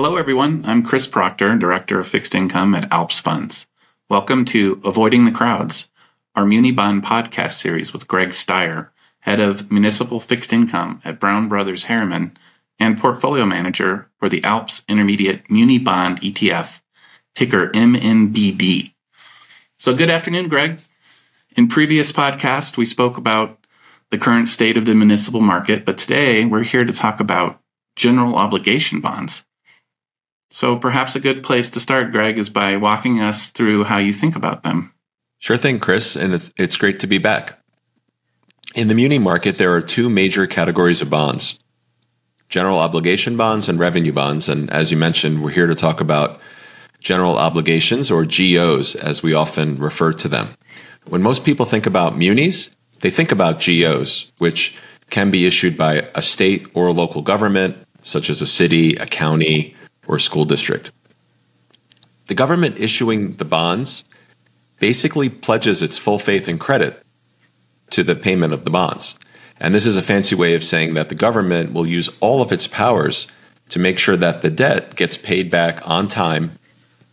Hello, everyone. I'm Chris Proctor, Director of Fixed Income at Alps Funds. Welcome to Avoiding the Crowds, our Muni Bond podcast series with Greg Steyer, Head of Municipal Fixed Income at Brown Brothers Harriman and Portfolio Manager for the Alps Intermediate Muni Bond ETF, ticker MNBD. So, good afternoon, Greg. In previous podcasts, we spoke about the current state of the municipal market, but today we're here to talk about general obligation bonds. So perhaps a good place to start, Greg, is by walking us through how you think about them. Sure thing, Chris, and it's, it's great to be back. In the muni market, there are two major categories of bonds general obligation bonds and revenue bonds. And as you mentioned, we're here to talk about general obligations or GOs, as we often refer to them. When most people think about munis, they think about GOs, which can be issued by a state or a local government, such as a city, a county, or school district. The government issuing the bonds basically pledges its full faith and credit to the payment of the bonds. And this is a fancy way of saying that the government will use all of its powers to make sure that the debt gets paid back on time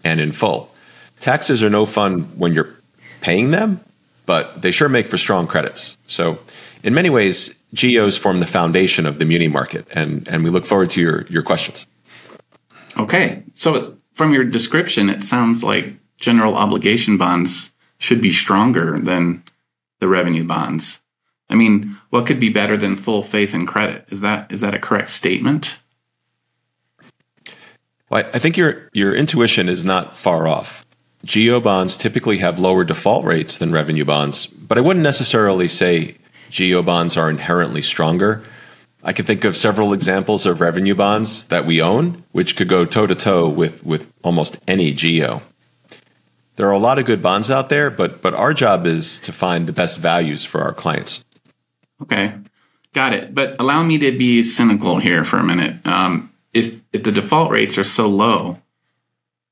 and in full. Taxes are no fun when you're paying them, but they sure make for strong credits. So, in many ways, GOs form the foundation of the muni market, and, and we look forward to your, your questions. Okay. So from your description, it sounds like general obligation bonds should be stronger than the revenue bonds. I mean, what could be better than full faith and credit? Is that is that a correct statement? Well, I think your your intuition is not far off. GO bonds typically have lower default rates than revenue bonds, but I wouldn't necessarily say GO bonds are inherently stronger. I can think of several examples of revenue bonds that we own, which could go toe to toe with with almost any GO. There are a lot of good bonds out there, but but our job is to find the best values for our clients. Okay, got it. But allow me to be cynical here for a minute. Um, if if the default rates are so low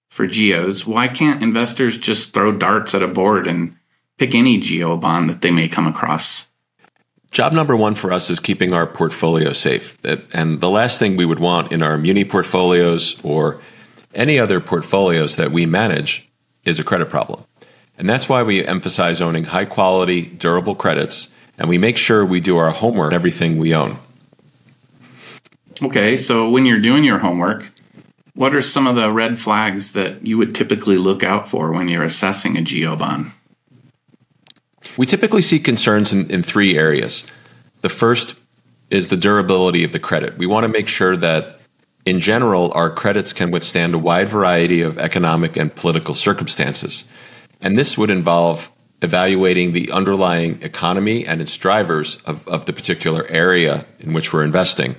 for GOs, why can't investors just throw darts at a board and pick any GO bond that they may come across? Job number one for us is keeping our portfolio safe. And the last thing we would want in our muni portfolios or any other portfolios that we manage is a credit problem. And that's why we emphasize owning high quality, durable credits, and we make sure we do our homework everything we own. Okay, so when you're doing your homework, what are some of the red flags that you would typically look out for when you're assessing a GO bond? We typically see concerns in, in three areas. The first is the durability of the credit. We want to make sure that, in general, our credits can withstand a wide variety of economic and political circumstances. And this would involve evaluating the underlying economy and its drivers of, of the particular area in which we're investing.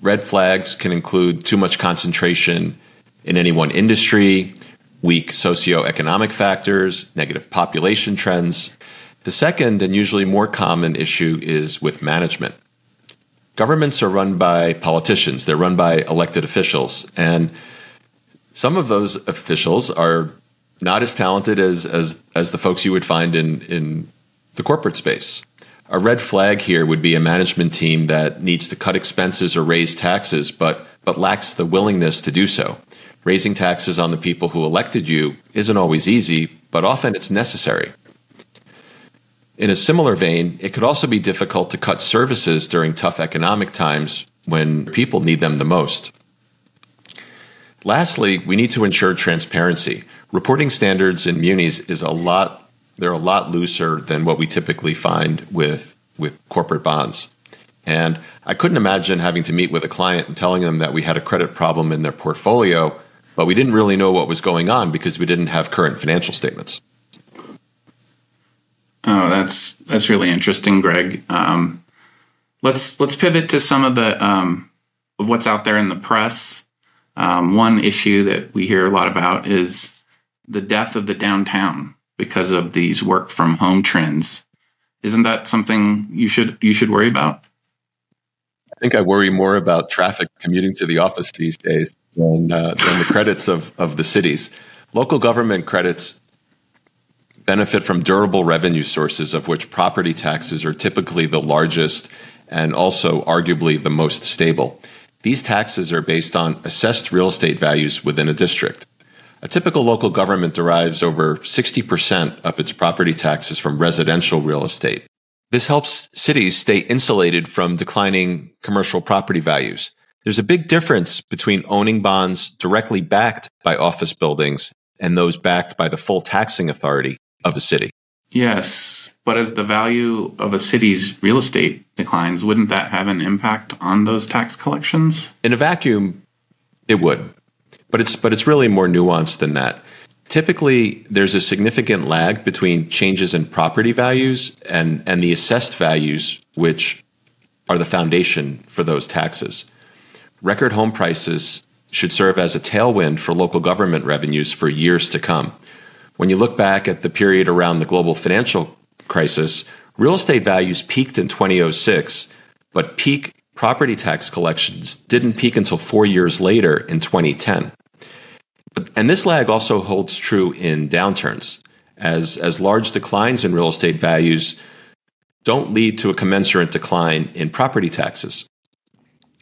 Red flags can include too much concentration in any one industry, weak socioeconomic factors, negative population trends, the second and usually more common issue is with management. Governments are run by politicians, they're run by elected officials, and some of those officials are not as talented as, as, as the folks you would find in, in the corporate space. A red flag here would be a management team that needs to cut expenses or raise taxes, but, but lacks the willingness to do so. Raising taxes on the people who elected you isn't always easy, but often it's necessary. In a similar vein, it could also be difficult to cut services during tough economic times when people need them the most. Lastly, we need to ensure transparency. Reporting standards in munis is a lot they're a lot looser than what we typically find with with corporate bonds. And I couldn't imagine having to meet with a client and telling them that we had a credit problem in their portfolio, but we didn't really know what was going on because we didn't have current financial statements. Oh, that's that's really interesting, Greg. Um, let's let's pivot to some of the um, of what's out there in the press. Um, one issue that we hear a lot about is the death of the downtown because of these work from home trends. Isn't that something you should you should worry about? I think I worry more about traffic commuting to the office these days than, uh, than the credits of, of the cities. Local government credits benefit from durable revenue sources, of which property taxes are typically the largest and also arguably the most stable. These taxes are based on assessed real estate values within a district. A typical local government derives over 60% of its property taxes from residential real estate. This helps cities stay insulated from declining commercial property values. There's a big difference between owning bonds directly backed by office buildings and those backed by the full taxing authority of a city. Yes, but as the value of a city's real estate declines, wouldn't that have an impact on those tax collections? In a vacuum, it would. But it's but it's really more nuanced than that. Typically, there's a significant lag between changes in property values and, and the assessed values, which are the foundation for those taxes. Record home prices should serve as a tailwind for local government revenues for years to come. When you look back at the period around the global financial crisis, real estate values peaked in 2006, but peak property tax collections didn't peak until four years later in 2010. And this lag also holds true in downturns, as, as large declines in real estate values don't lead to a commensurate decline in property taxes.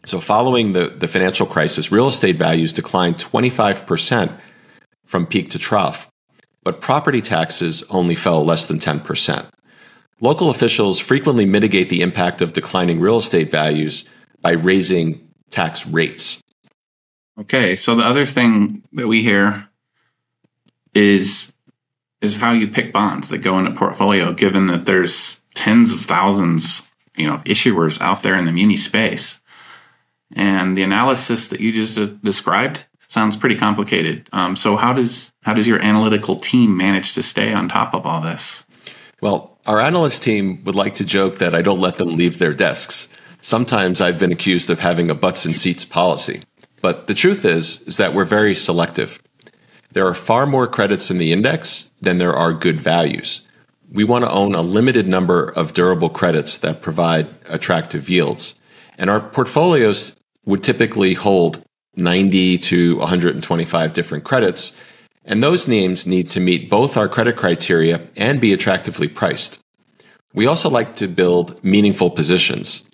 So, following the, the financial crisis, real estate values declined 25% from peak to trough, but property taxes only fell less than 10%. Local officials frequently mitigate the impact of declining real estate values by raising tax rates. Okay, so the other thing that we hear is is how you pick bonds that go in a portfolio, given that there's tens of thousands, you know, issuers out there in the muni space. And the analysis that you just described sounds pretty complicated. Um, so how does how does your analytical team manage to stay on top of all this? Well, our analyst team would like to joke that I don't let them leave their desks. Sometimes I've been accused of having a butts and seats policy. But the truth is is that we're very selective. There are far more credits in the index than there are good values. We want to own a limited number of durable credits that provide attractive yields. And our portfolios would typically hold 90 to 125 different credits. And those names need to meet both our credit criteria and be attractively priced. We also like to build meaningful positions.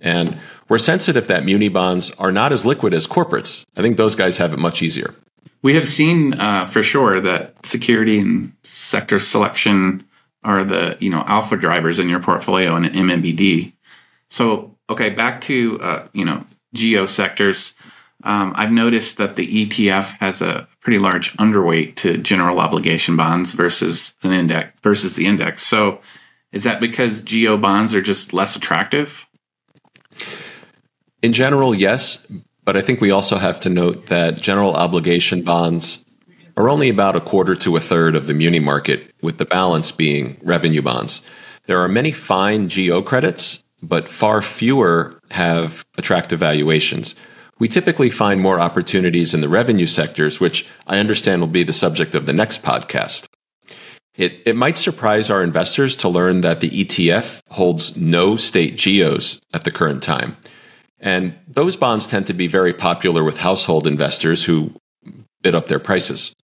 And we're sensitive that muni bonds are not as liquid as corporates. I think those guys have it much easier. We have seen uh, for sure that security and sector selection are the you know alpha drivers in your portfolio in an MNBD. So okay, back to uh, you know GO sectors. Um, I've noticed that the ETF has a pretty large underweight to general obligation bonds versus an index versus the index. So is that because GO bonds are just less attractive? In general, yes, but I think we also have to note that general obligation bonds are only about a quarter to a third of the muni market, with the balance being revenue bonds. There are many fine GO credits, but far fewer have attractive valuations. We typically find more opportunities in the revenue sectors, which I understand will be the subject of the next podcast. It, it might surprise our investors to learn that the ETF holds no state GOs at the current time. And those bonds tend to be very popular with household investors who bid up their prices.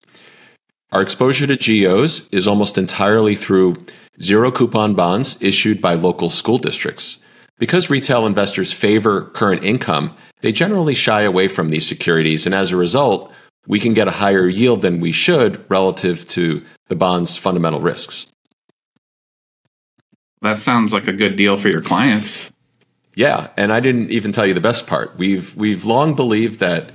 Our exposure to GOs is almost entirely through zero coupon bonds issued by local school districts. Because retail investors favor current income, they generally shy away from these securities, and as a result, we can get a higher yield than we should relative to the bond's fundamental risks. That sounds like a good deal for your clients. Yeah, and I didn't even tell you the best part. We've we've long believed that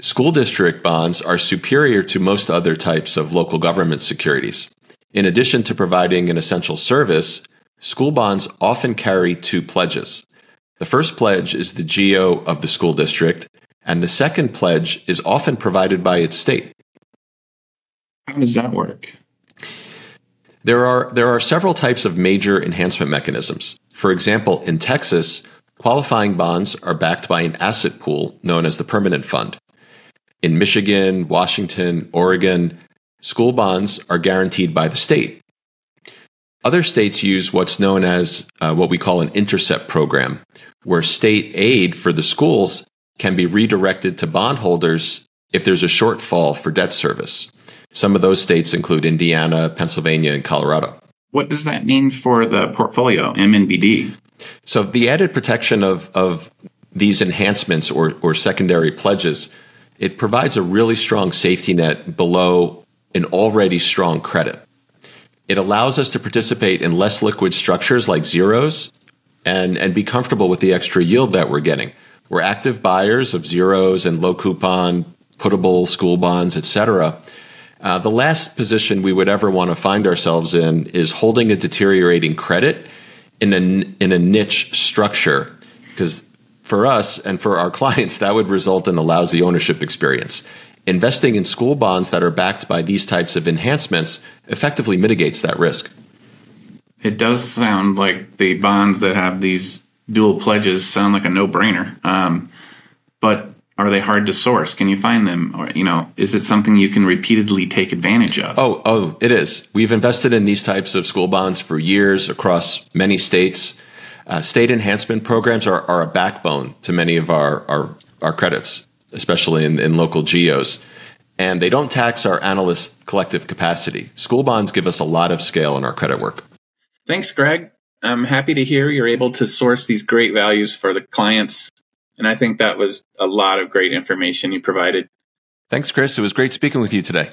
School district bonds are superior to most other types of local government securities. In addition to providing an essential service, school bonds often carry two pledges. The first pledge is the GO of the school district, and the second pledge is often provided by its state. How does that work? There are, there are several types of major enhancement mechanisms. For example, in Texas, qualifying bonds are backed by an asset pool known as the permanent fund. In Michigan, Washington, Oregon, school bonds are guaranteed by the state. Other states use what's known as uh, what we call an intercept program, where state aid for the schools can be redirected to bondholders if there's a shortfall for debt service. Some of those states include Indiana, Pennsylvania, and Colorado. What does that mean for the portfolio, MNBD? So the added protection of, of these enhancements or, or secondary pledges, it provides a really strong safety net below an already strong credit. It allows us to participate in less liquid structures like zeros and, and be comfortable with the extra yield that we're getting. We're active buyers of zeros and low coupon, puttable school bonds, etc. Uh, the last position we would ever want to find ourselves in is holding a deteriorating credit in a, in a niche structure, because for us and for our clients, that would result in a lousy ownership experience. Investing in school bonds that are backed by these types of enhancements effectively mitigates that risk. It does sound like the bonds that have these dual pledges sound like a no brainer. Um, but are they hard to source? Can you find them? Or, you know, is it something you can repeatedly take advantage of? Oh, oh, it is. We've invested in these types of school bonds for years across many states. Uh, state enhancement programs are, are a backbone to many of our, our, our credits, especially in, in local GOs. And they don't tax our analyst collective capacity. School bonds give us a lot of scale in our credit work. Thanks, Greg. I'm happy to hear you're able to source these great values for the clients. And I think that was a lot of great information you provided. Thanks, Chris. It was great speaking with you today.